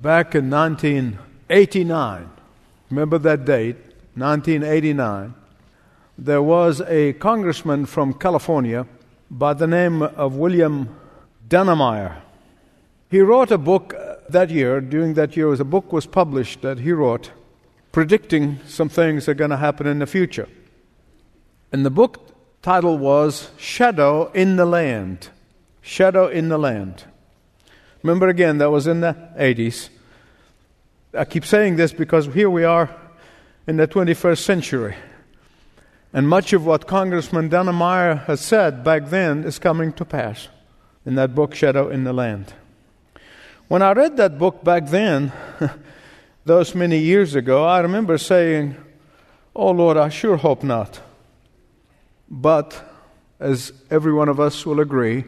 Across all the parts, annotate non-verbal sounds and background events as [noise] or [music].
back in 1989, remember that date, 1989, there was a congressman from California by the name of William Dannemeyer. He wrote a book uh, that year, during that year, a book was published that he wrote predicting some things that are going to happen in the future. And the book title was Shadow in the Land. Shadow in the Land. Remember again, that was in the 80s. I keep saying this because here we are in the 21st century. And much of what Congressman Dannemeyer has said back then is coming to pass in that book, Shadow in the Land. When I read that book back then, [laughs] those many years ago, I remember saying, Oh Lord, I sure hope not. But, as every one of us will agree,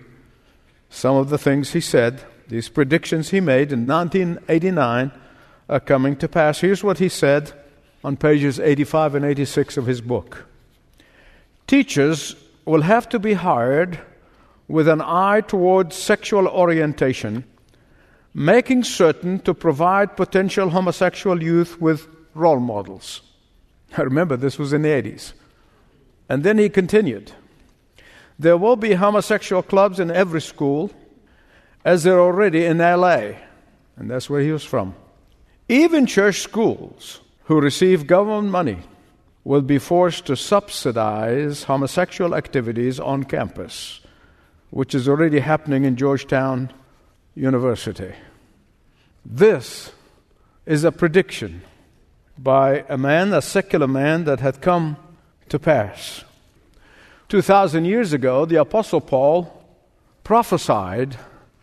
some of the things he said, these predictions he made in 1989, are coming to pass. Here's what he said on pages 85 and 86 of his book Teachers will have to be hired with an eye towards sexual orientation making certain to provide potential homosexual youth with role models. [laughs] I remember this was in the 80s. And then he continued There will be homosexual clubs in every school, as they're already in LA, and that's where he was from. Even church schools who receive government money will be forced to subsidize homosexual activities on campus, which is already happening in Georgetown University. This is a prediction by a man, a secular man, that had come to pass. 2,000 years ago, the Apostle Paul prophesied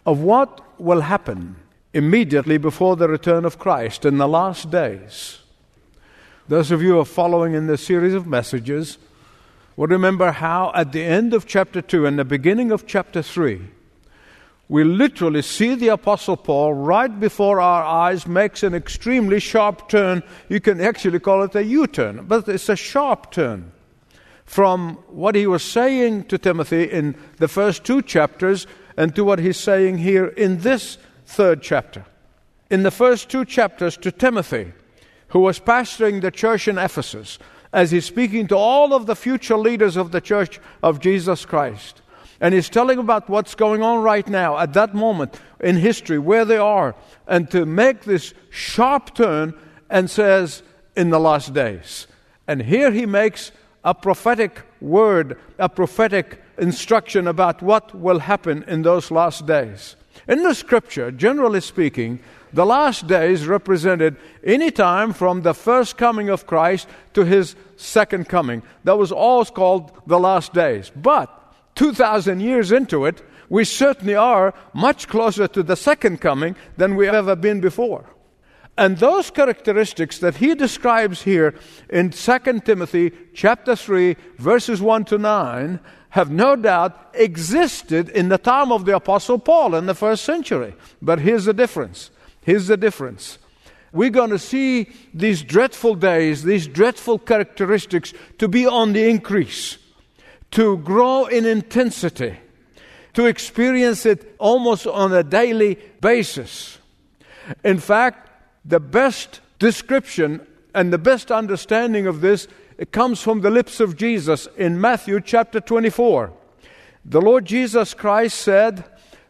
of what will happen immediately before the return of Christ in the last days. Those of you who are following in this series of messages will remember how, at the end of chapter 2 and the beginning of chapter 3, we literally see the Apostle Paul right before our eyes makes an extremely sharp turn. You can actually call it a U turn, but it's a sharp turn from what he was saying to Timothy in the first two chapters and to what he's saying here in this third chapter. In the first two chapters to Timothy, who was pastoring the church in Ephesus, as he's speaking to all of the future leaders of the church of Jesus Christ and he's telling about what's going on right now at that moment in history, where they are, and to make this sharp turn and says, in the last days. And here he makes a prophetic word, a prophetic instruction about what will happen in those last days. In the scripture, generally speaking, the last days represented any time from the first coming of Christ to his second coming. That was always called the last days. But 2,000 years into it, we certainly are much closer to the second coming than we have ever been before. And those characteristics that he describes here in 2 Timothy chapter 3 verses 1 to 9 have no doubt existed in the time of the apostle Paul in the first century. But here's the difference. Here's the difference. We're going to see these dreadful days, these dreadful characteristics to be on the increase to grow in intensity, to experience it almost on a daily basis. In fact, the best description and the best understanding of this comes from the lips of Jesus in Matthew chapter 24. The Lord Jesus Christ said,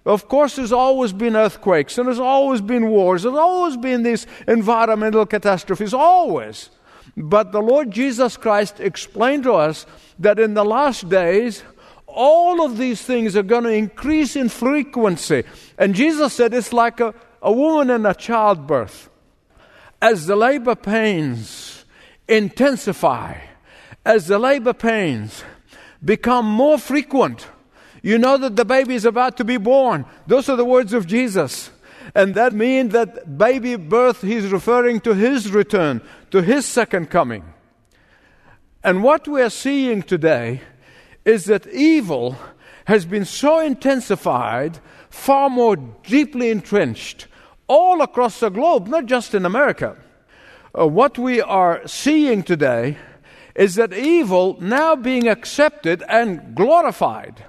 of course, there's always been earthquakes and there's always been wars, there's always been these environmental catastrophes, always. But the Lord Jesus Christ explained to us that in the last days, all of these things are going to increase in frequency. And Jesus said it's like a, a woman in a childbirth. As the labor pains intensify, as the labor pains become more frequent, you know that the baby is about to be born. Those are the words of Jesus. And that means that baby birth, he's referring to his return, to his second coming. And what we are seeing today is that evil has been so intensified, far more deeply entrenched, all across the globe, not just in America. Uh, what we are seeing today is that evil now being accepted and glorified.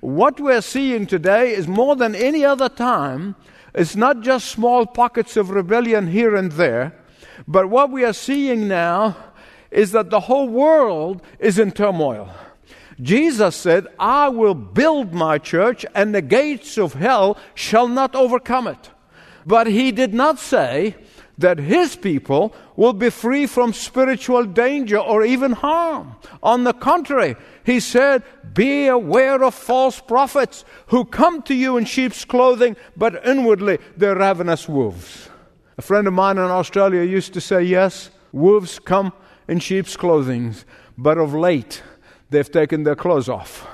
What we're seeing today is more than any other time It's not just small pockets of rebellion here and there, but what we are seeing now is that the whole world is in turmoil. Jesus said, I will build my church, and the gates of hell shall not overcome it. But he did not say that his people will be free from spiritual danger or even harm. On the contrary, he said, Be aware of false prophets who come to you in sheep's clothing, but inwardly they're ravenous wolves. A friend of mine in Australia used to say, Yes, wolves come in sheep's clothing, but of late they've taken their clothes off.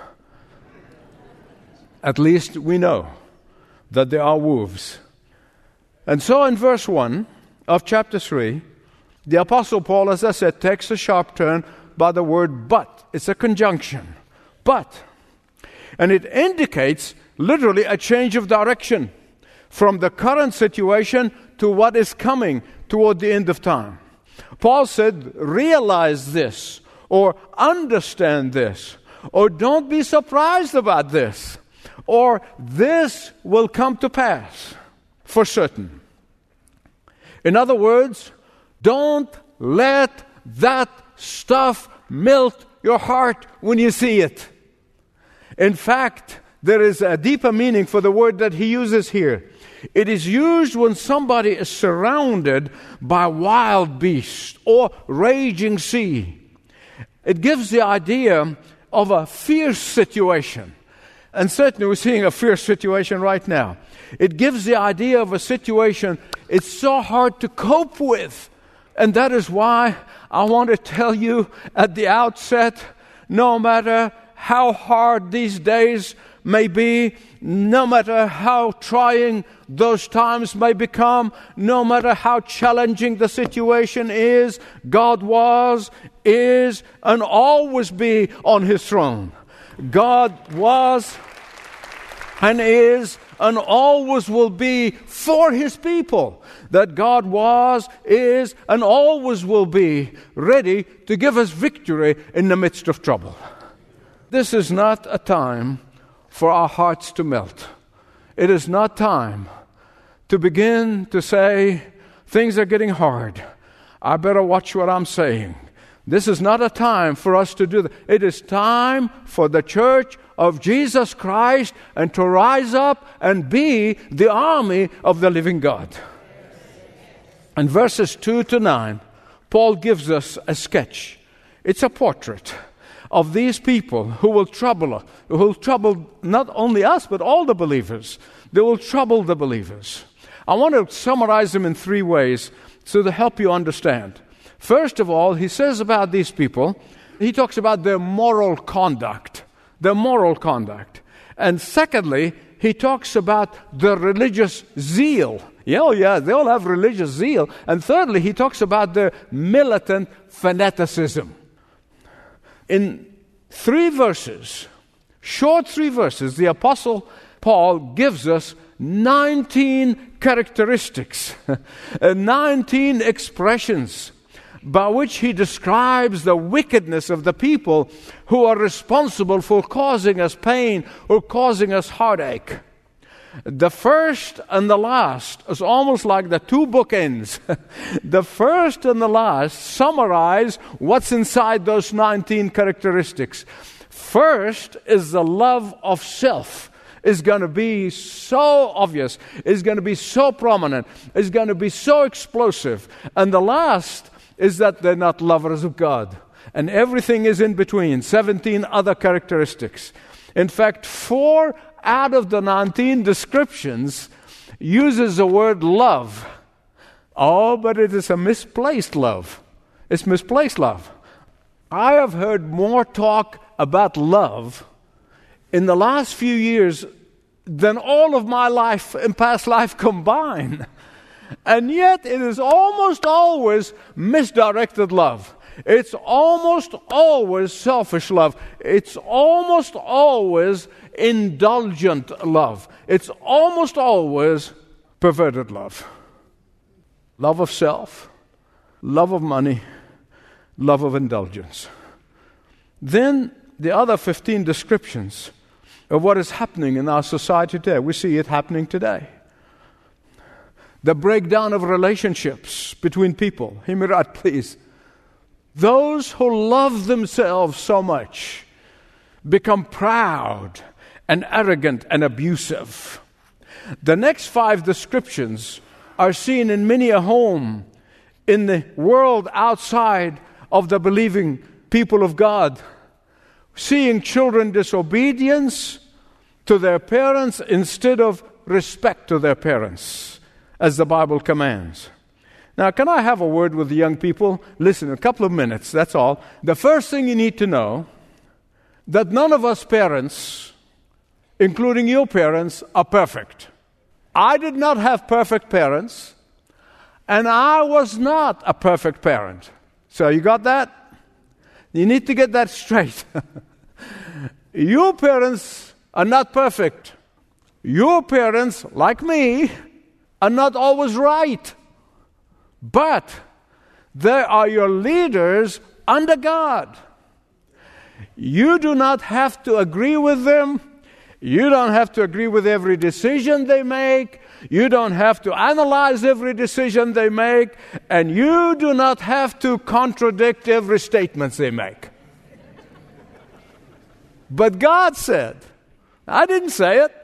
At least we know that there are wolves. And so in verse 1 of chapter 3, the Apostle Paul, as I said, takes a sharp turn by the word but. It's a conjunction. But. And it indicates literally a change of direction from the current situation to what is coming toward the end of time. Paul said, realize this, or understand this, or don't be surprised about this, or this will come to pass for certain. In other words, don't let that stuff melt your heart when you see it. In fact, there is a deeper meaning for the word that he uses here. It is used when somebody is surrounded by wild beasts or raging sea. It gives the idea of a fierce situation. And certainly we're seeing a fierce situation right now. It gives the idea of a situation it's so hard to cope with. And that is why I want to tell you at the outset no matter how hard these days may be, no matter how trying those times may become, no matter how challenging the situation is, God was, is, and always be on his throne. God was and is and always will be for his people. That God was, is, and always will be ready to give us victory in the midst of trouble. This is not a time for our hearts to melt. It is not time to begin to say, things are getting hard. I better watch what I'm saying. This is not a time for us to do that. It is time for the church of Jesus Christ and to rise up and be the army of the living God. And verses 2 to 9, Paul gives us a sketch. It's a portrait of these people who will trouble who will trouble not only us but all the believers. They will trouble the believers. I want to summarize them in three ways so to help you understand. First of all, he says about these people, he talks about their moral conduct, their moral conduct. And secondly, he talks about the religious zeal. Yeah, oh yeah, they all have religious zeal. And thirdly, he talks about their militant fanaticism in three verses, short three verses, the Apostle Paul gives us 19 characteristics, [laughs] uh, 19 expressions by which he describes the wickedness of the people who are responsible for causing us pain or causing us heartache. The first and the last is almost like the two bookends. [laughs] the first and the last summarize what's inside those 19 characteristics. First is the love of self is going to be so obvious, is going to be so prominent, is going to be so explosive. And the last is that they're not lovers of God. And everything is in between 17 other characteristics. In fact, four out of the 19 descriptions uses the word love. Oh, but it is a misplaced love. It's misplaced love. I have heard more talk about love in the last few years than all of my life and past life combined. [laughs] And yet, it is almost always misdirected love. It's almost always selfish love. It's almost always indulgent love. It's almost always perverted love. Love of self, love of money, love of indulgence. Then the other 15 descriptions of what is happening in our society today. We see it happening today. The breakdown of relationships between people. Right, please. Those who love themselves so much become proud and arrogant and abusive. The next five descriptions are seen in many a home in the world outside of the believing people of God. Seeing children disobedience to their parents instead of respect to their parents, as the Bible commands. Now, can I have a word with the young people? Listen, a couple of minutes, that's all. The first thing you need to know that none of us parents, including your parents, are perfect. I did not have perfect parents, and I was not a perfect parent. So, you got that? You need to get that straight. [laughs] your parents are not perfect. Your parents, like me, are not always right. But they are your leaders under God. You do not have to agree with them. You don't have to agree with every decision they make. You don't have to analyze every decision they make. And you do not have to contradict every statement they make. but God said, I didn't say it.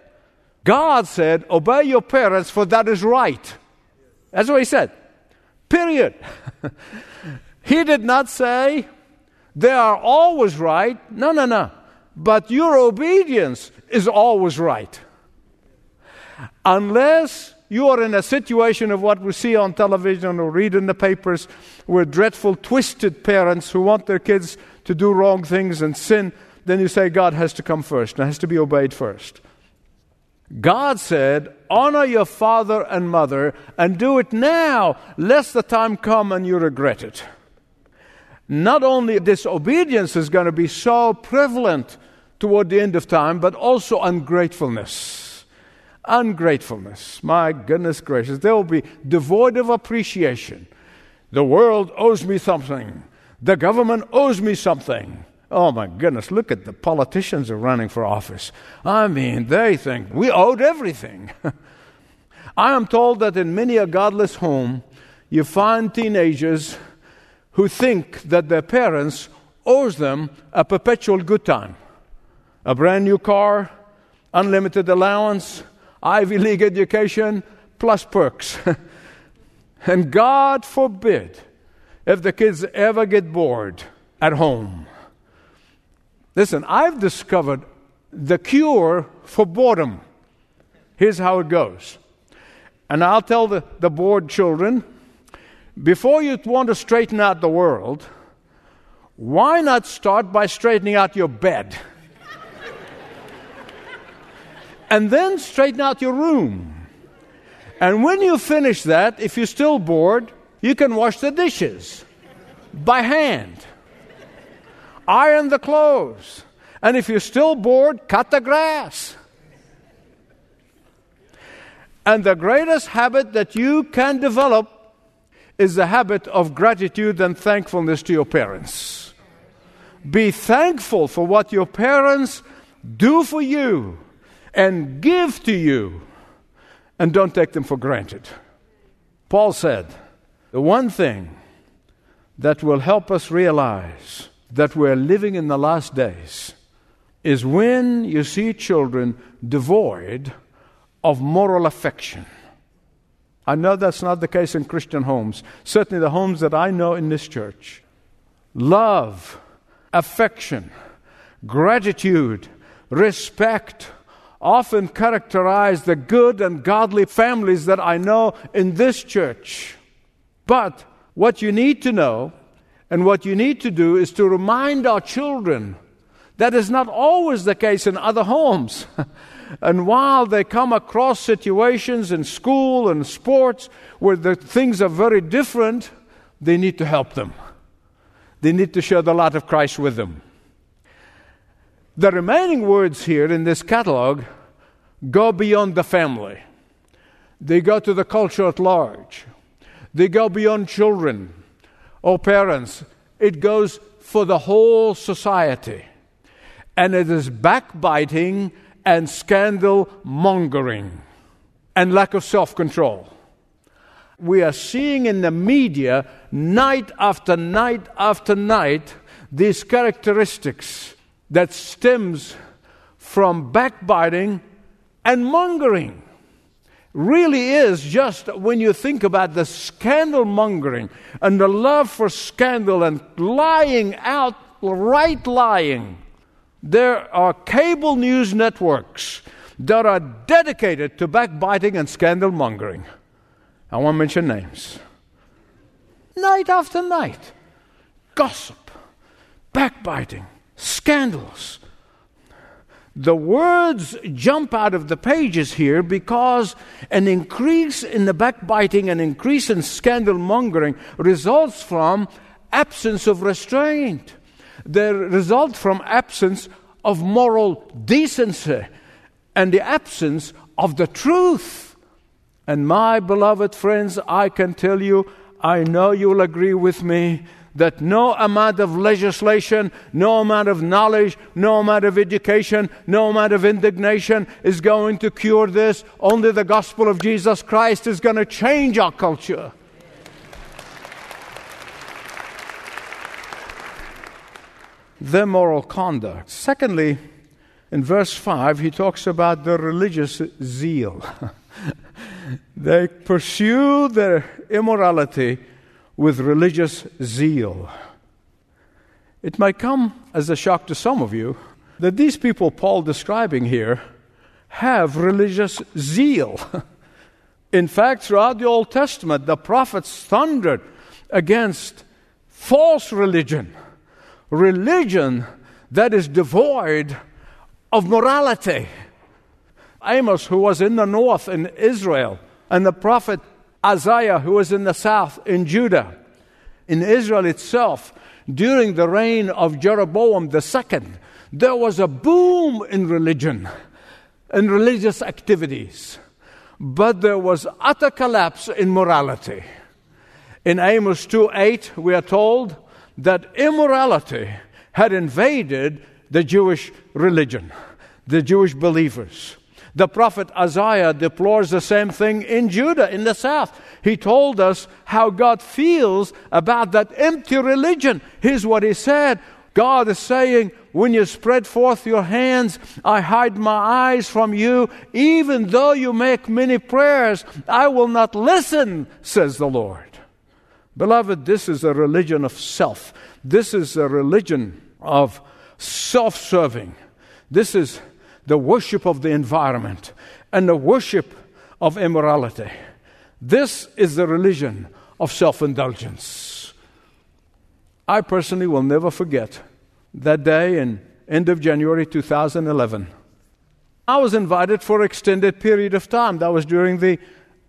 God said, Obey your parents, for that is right. That's what He said. Period. [laughs] he did not say they are always right. No, no, no. But your obedience is always right. Unless you are in a situation of what we see on television or read in the papers with dreadful, twisted parents who want their kids to do wrong things and sin, then you say God has to come first and has to be obeyed first. God said, Honor your father and mother and do it now, lest the time come and you regret it. Not only disobedience is going to be so prevalent toward the end of time, but also ungratefulness. Ungratefulness. My goodness gracious. They will be devoid of appreciation. The world owes me something. The government owes me something. Oh my goodness, look at the politicians are running for office. I mean, they think we owed everything. [laughs] I am told that in many a godless home, you find teenagers who think that their parents owes them a perpetual good time. A brand new car, unlimited allowance, Ivy League education, plus perks. [laughs] and God forbid if the kids ever get bored at home Listen, I've discovered the cure for boredom. Here's how it goes. And I'll tell the, the bored children before you want to straighten out the world, why not start by straightening out your bed? [laughs] and then straighten out your room. And when you finish that, if you're still bored, you can wash the dishes by hand iron the clothes. And if you're still bored, cut the grass. And the greatest habit that you can develop is the habit of gratitude and thankfulness to your parents. Be thankful for what your parents do for you and give to you, and don't take them for granted. Paul said, The one thing that will help us realize that we're living in the last days is when you see children devoid of moral affection. I know that's not the case in Christian homes, certainly the homes that I know in this church. Love, affection, gratitude, respect often characterize the good and godly families that I know in this church. But what you need to know and what you need to do is to remind our children that is not always the case in other homes. [laughs] and while they come across situations in school and sports where the things are very different, they need to help them. They need to share the light of Christ with them. The remaining words here in this catalog go beyond the family. They go to the culture at large. They go beyond children or parents, it goes for the whole society. And it is backbiting and scandal mongering and lack of self control. we are seeing in the media night after night after night these characteristics that stems from backbiting and mongering really is just when you think about the scandal mongering and the love for scandal and lying out, right lying. There are cable news networks that are dedicated to backbiting and scandal mongering. I won't mention names. Night after night, gossip, backbiting, scandals, the words jump out of the pages here because an increase in the backbiting and increase in scandal mongering results from absence of restraint. They result from absence of moral decency and the absence of the truth. And my beloved friends, I can tell you, I know you'll agree with me that no amount of legislation, no amount of knowledge, no amount of education, no amount of indignation is going to cure this. Only the gospel of Jesus Christ is going to change our culture. Their moral conduct. Secondly, in verse 5, he talks about the religious zeal. [laughs] they pursue their immorality with religious zeal. It might come as a shock to some of you that these people Paul describing here have religious zeal. [laughs] In fact, throughout the Old Testament, the prophets thundered against false religion, religion that is devoid of morality. Amos, who was in the north in Israel, and the prophet Isaiah, who was in the south in Judah, in Israel itself, during the reign of Jeroboam II, there was a boom in religion and religious activities, but there was utter collapse in morality. In Amos 2 8, we are told that immorality had invaded the Jewish religion, the Jewish believers. The prophet Isaiah deplores the same thing in Judah, in the south. He told us how God feels about that empty religion. Here's what he said God is saying, When you spread forth your hands, I hide my eyes from you. Even though you make many prayers, I will not listen, says the Lord. Beloved, this is a religion of self. This is a religion of self serving. This is the worship of the environment and the worship of immorality. This is the religion of self indulgence. I personally will never forget that day in end of January 2011. I was invited for an extended period of time. That was during the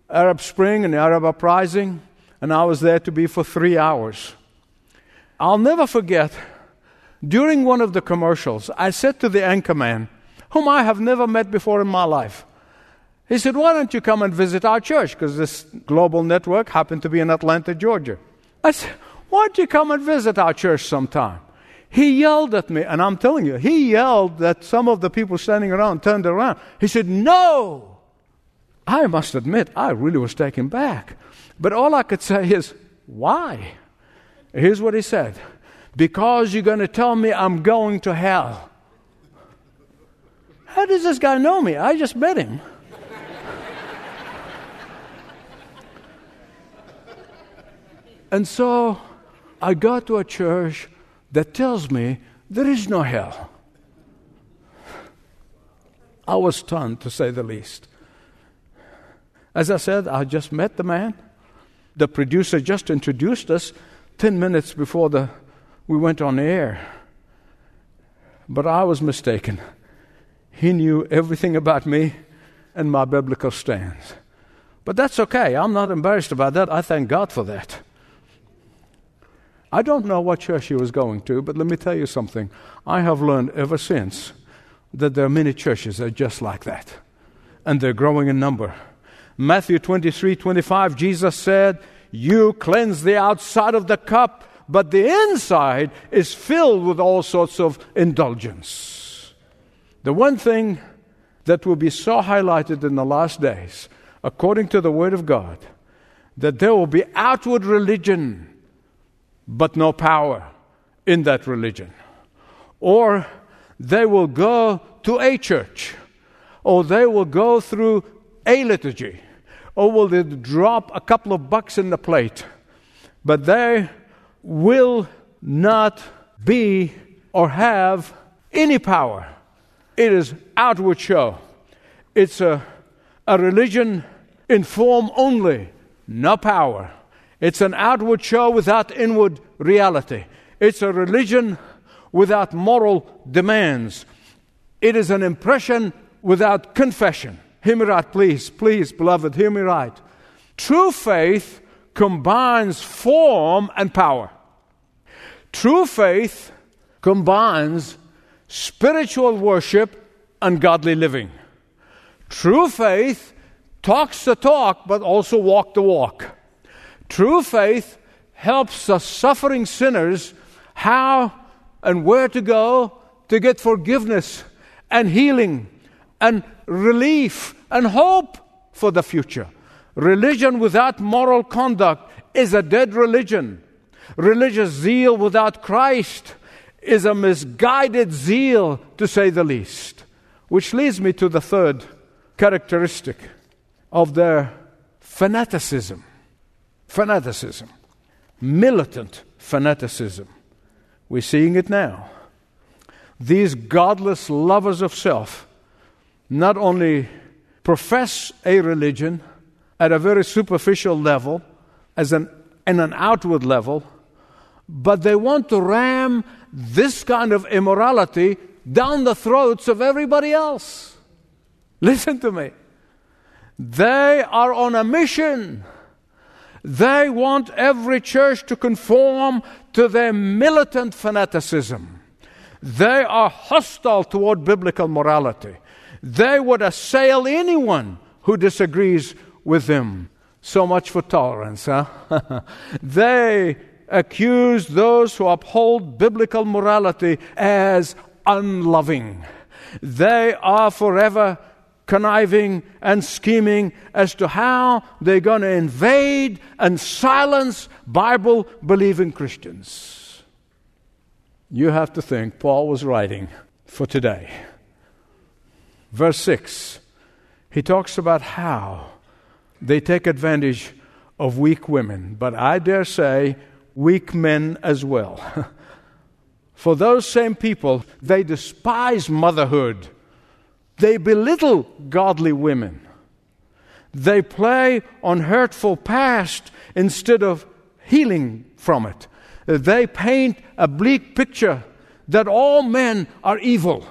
Arab Spring and the Arab Uprising, and I was there to be for three hours. I'll never forget, during one of the commercials, I said to the anchorman, whom I have never met before in my life. He said, Why don't you come and visit our church? Because this global network happened to be in Atlanta, Georgia. I said, Why don't you come and visit our church sometime? He yelled at me, and I'm telling you, he yelled that some of the people standing around turned around. He said, No! I must admit, I really was taken back. But all I could say is, Why? Here's what he said Because you're going to tell me I'm going to hell. How does this guy know me? I just met him. and so I got to a church that tells me there is no hell. I was stunned, to say the least. As I said, I just met the man. The producer just introduced us 10 minutes before the, we went on air. But I was mistaken. He knew everything about me and my biblical stance. But that's okay. I'm not embarrassed about that. I thank God for that. I don't know what church he was going to, but let me tell you something. I have learned ever since that there are many churches that are just like that, and they're growing in number. Matthew 23 25, Jesus said, You cleanse the outside of the cup, but the inside is filled with all sorts of indulgence. The one thing that will be so highlighted in the last days, according to the Word of God, that there will be outward religion, but no power in that religion. Or they will go to a church, or they will go through a liturgy, or will they drop a couple of bucks in the plate, but they will not be or have any power. It is outward show. It's a, a religion in form only, no power. It's an outward show without inward reality. It's a religion without moral demands. It is an impression without confession. Hear me right, please, please, beloved, hear me right. True faith combines form and power. True faith combines spiritual worship and godly living. True faith talks the talk, but also walk the walk. True faith helps the suffering sinners how and where to go to get forgiveness and healing and relief and hope for the future. Religion without moral conduct is a dead religion. Religious zeal without Christ is a misguided zeal, to say the least. Which leads me to the third characteristic of their fanaticism. Fanaticism. Militant fanaticism. We're seeing it now. These godless lovers of self not only profess a religion at a very superficial level, as an, in an outward level, but they want to ram this kind of immorality down the throats of everybody else. [laughs] Listen to me. They are on a mission. They want every church to conform to their militant fanaticism. They are hostile toward biblical morality. They would assail anyone who disagrees with them. So much for tolerance, huh? [laughs] they accuse those who uphold biblical morality as unloving. They are forever conniving and scheming as to how they're going to invade and silence Bible believing Christians. You have to think Paul was writing for today. Verse 6, he talks about how they take advantage of weak women, but I dare say weak men as well. [laughs] For those same people, they despise motherhood. They belittle godly women. They play on hurtful past instead of healing from it. They paint a bleak picture that all men are evil.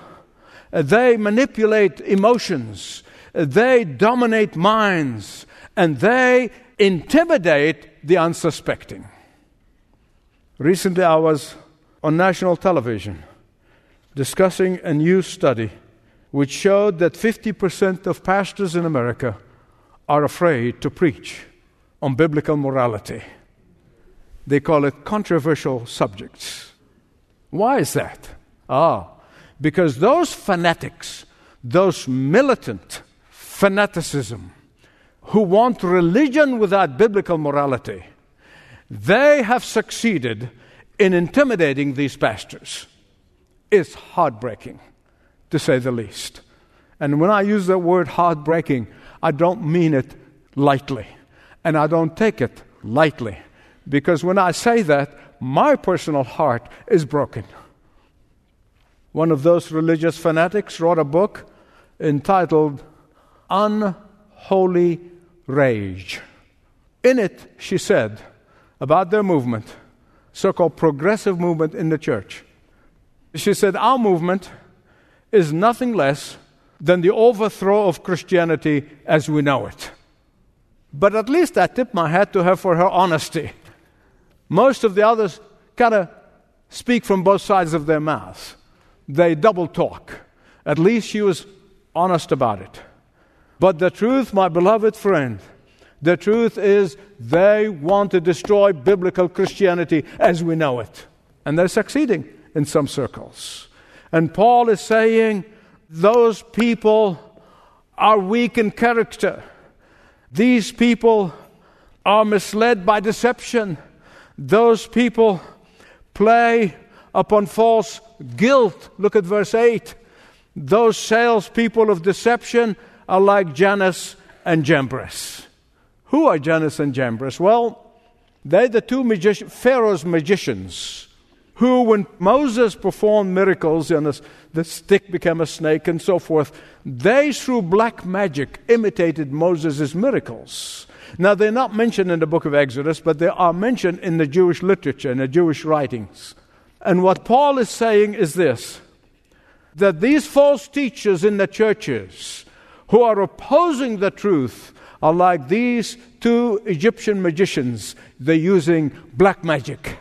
They manipulate emotions. They dominate minds. And they intimidate the unsuspecting. Recently, I was on national television discussing a new study which showed that 50% of pastors in America are afraid to preach on biblical morality. They call it controversial subjects. Why is that? Ah, because those fanatics, those militant fanaticism, who want religion without biblical morality, they have succeeded in intimidating these pastors. It's heartbreaking, to say the least. And when I use the word heartbreaking, I don't mean it lightly. And I don't take it lightly. Because when I say that, my personal heart is broken. One of those religious fanatics wrote a book entitled Unholy Rage. In it, she said, about their movement, so called progressive movement in the church. She said, Our movement is nothing less than the overthrow of Christianity as we know it. But at least I tip my hat to her for her honesty. Most of the others kind of speak from both sides of their mouths, they double talk. At least she was honest about it. But the truth, my beloved friend, the truth is, they want to destroy biblical Christianity as we know it. And they're succeeding in some circles. And Paul is saying those people are weak in character. These people are misled by deception. Those people play upon false guilt. Look at verse 8. Those salespeople of deception are like Jannes and Jambres. Who are Jannes and Jambres? Well, they're the two Pharaoh's magicians who, when Moses performed miracles and the stick became a snake and so forth, they, through black magic, imitated Moses' miracles. Now, they're not mentioned in the book of Exodus, but they are mentioned in the Jewish literature, in the Jewish writings. And what Paul is saying is this that these false teachers in the churches who are opposing the truth are like these two Egyptian magicians. They're using black magic.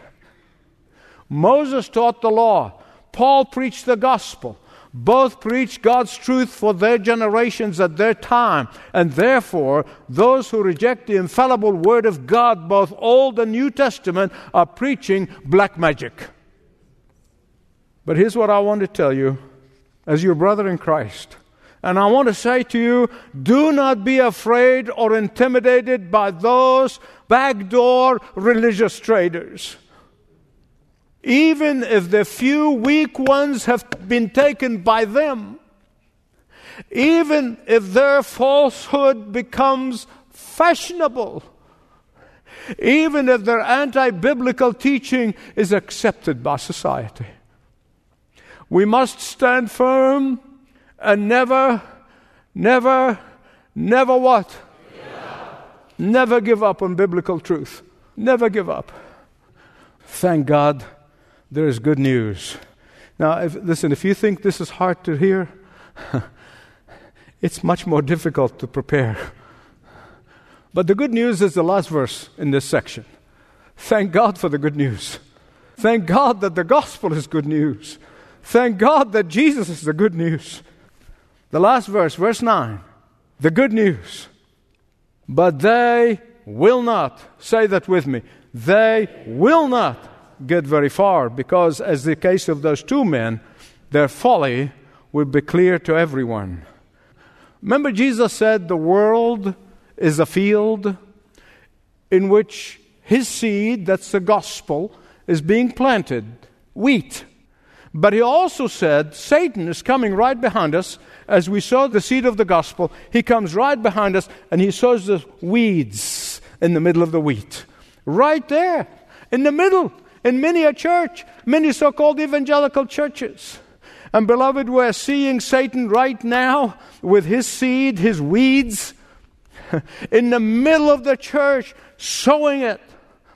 Moses taught the law, Paul preached the gospel. Both preached God's truth for their generations at their time, and therefore, those who reject the infallible Word of God, both Old and New Testament, are preaching black magic. But here's what I want to tell you as your brother in Christ. And I want to say to you do not be afraid or intimidated by those backdoor religious traders. Even if the few weak ones have been taken by them, even if their falsehood becomes fashionable, even if their anti biblical teaching is accepted by society. We must stand firm and never, never, never what? Never give up on biblical truth. Never give up. Thank God there is good news. Now, if, listen, if you think this is hard to hear, [laughs] it's much more difficult to prepare. But the good news is the last verse in this section. Thank God for the good news. Thank God that the gospel is good news. Thank God that Jesus is the good news. The last verse, verse 9, the good news. But they will not, say that with me, they will not get very far because, as the case of those two men, their folly will be clear to everyone. Remember, Jesus said the world is a field in which his seed, that's the gospel, is being planted wheat. But he also said Satan is coming right behind us as we sow the seed of the gospel. He comes right behind us and he sows the weeds in the middle of the wheat. Right there, in the middle, in many a church, many so called evangelical churches. And beloved, we're seeing Satan right now with his seed, his weeds, [laughs] in the middle of the church, sowing it.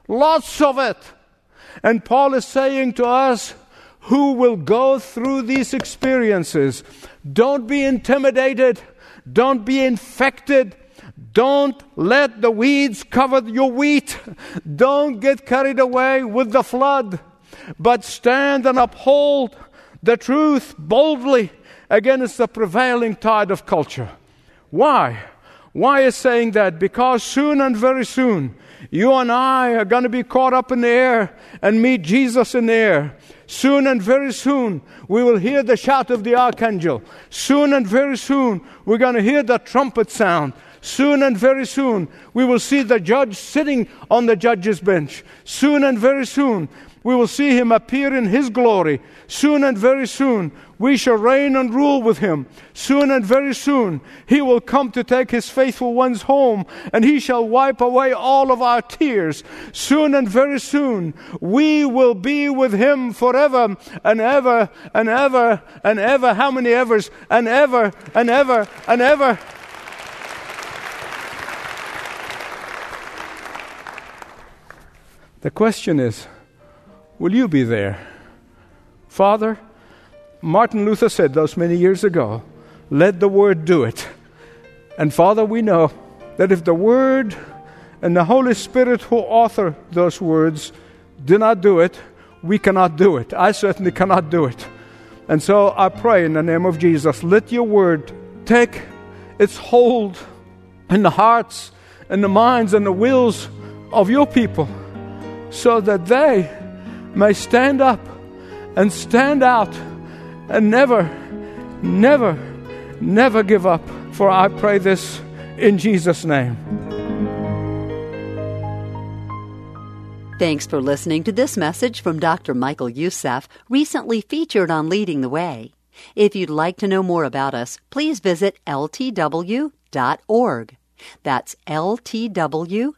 Lots of it. And Paul is saying to us, who will go through these experiences. Don't be intimidated. Don't be infected. Don't let the weeds cover your wheat. Don't get carried away with the flood, but stand and uphold the truth boldly against the prevailing tide of culture. Why? Why is saying that? Because soon and very soon, you and I are going to be caught up in the air and meet Jesus in the air. Soon and very soon, we will hear the shout of the archangel. Soon and very soon, we're going to hear the trumpet sound. Soon and very soon, we will see the judge sitting on the judge's bench. Soon and very soon, we will see him appear in his glory. Soon and very soon, we shall reign and rule with him. Soon and very soon, he will come to take his faithful ones home, and he shall wipe away all of our tears. Soon and very soon, we will be with him forever and ever and ever and ever. How many evers? And ever and ever and ever. The question is, Will you be there? Father, Martin Luther said those many years ago, let the Word do it. And Father, we know that if the Word and the Holy Spirit who author those words do not do it, we cannot do it. I certainly cannot do it. And so I pray in the name of Jesus, let your Word take its hold in the hearts and the minds and the wills of your people so that they may stand up and stand out and never, never, never give up. For I pray this in Jesus' name. Thanks for listening to this message from Dr. Michael Youssef, recently featured on Leading the Way. If you'd like to know more about us, please visit ltw.org. That's ltw.org.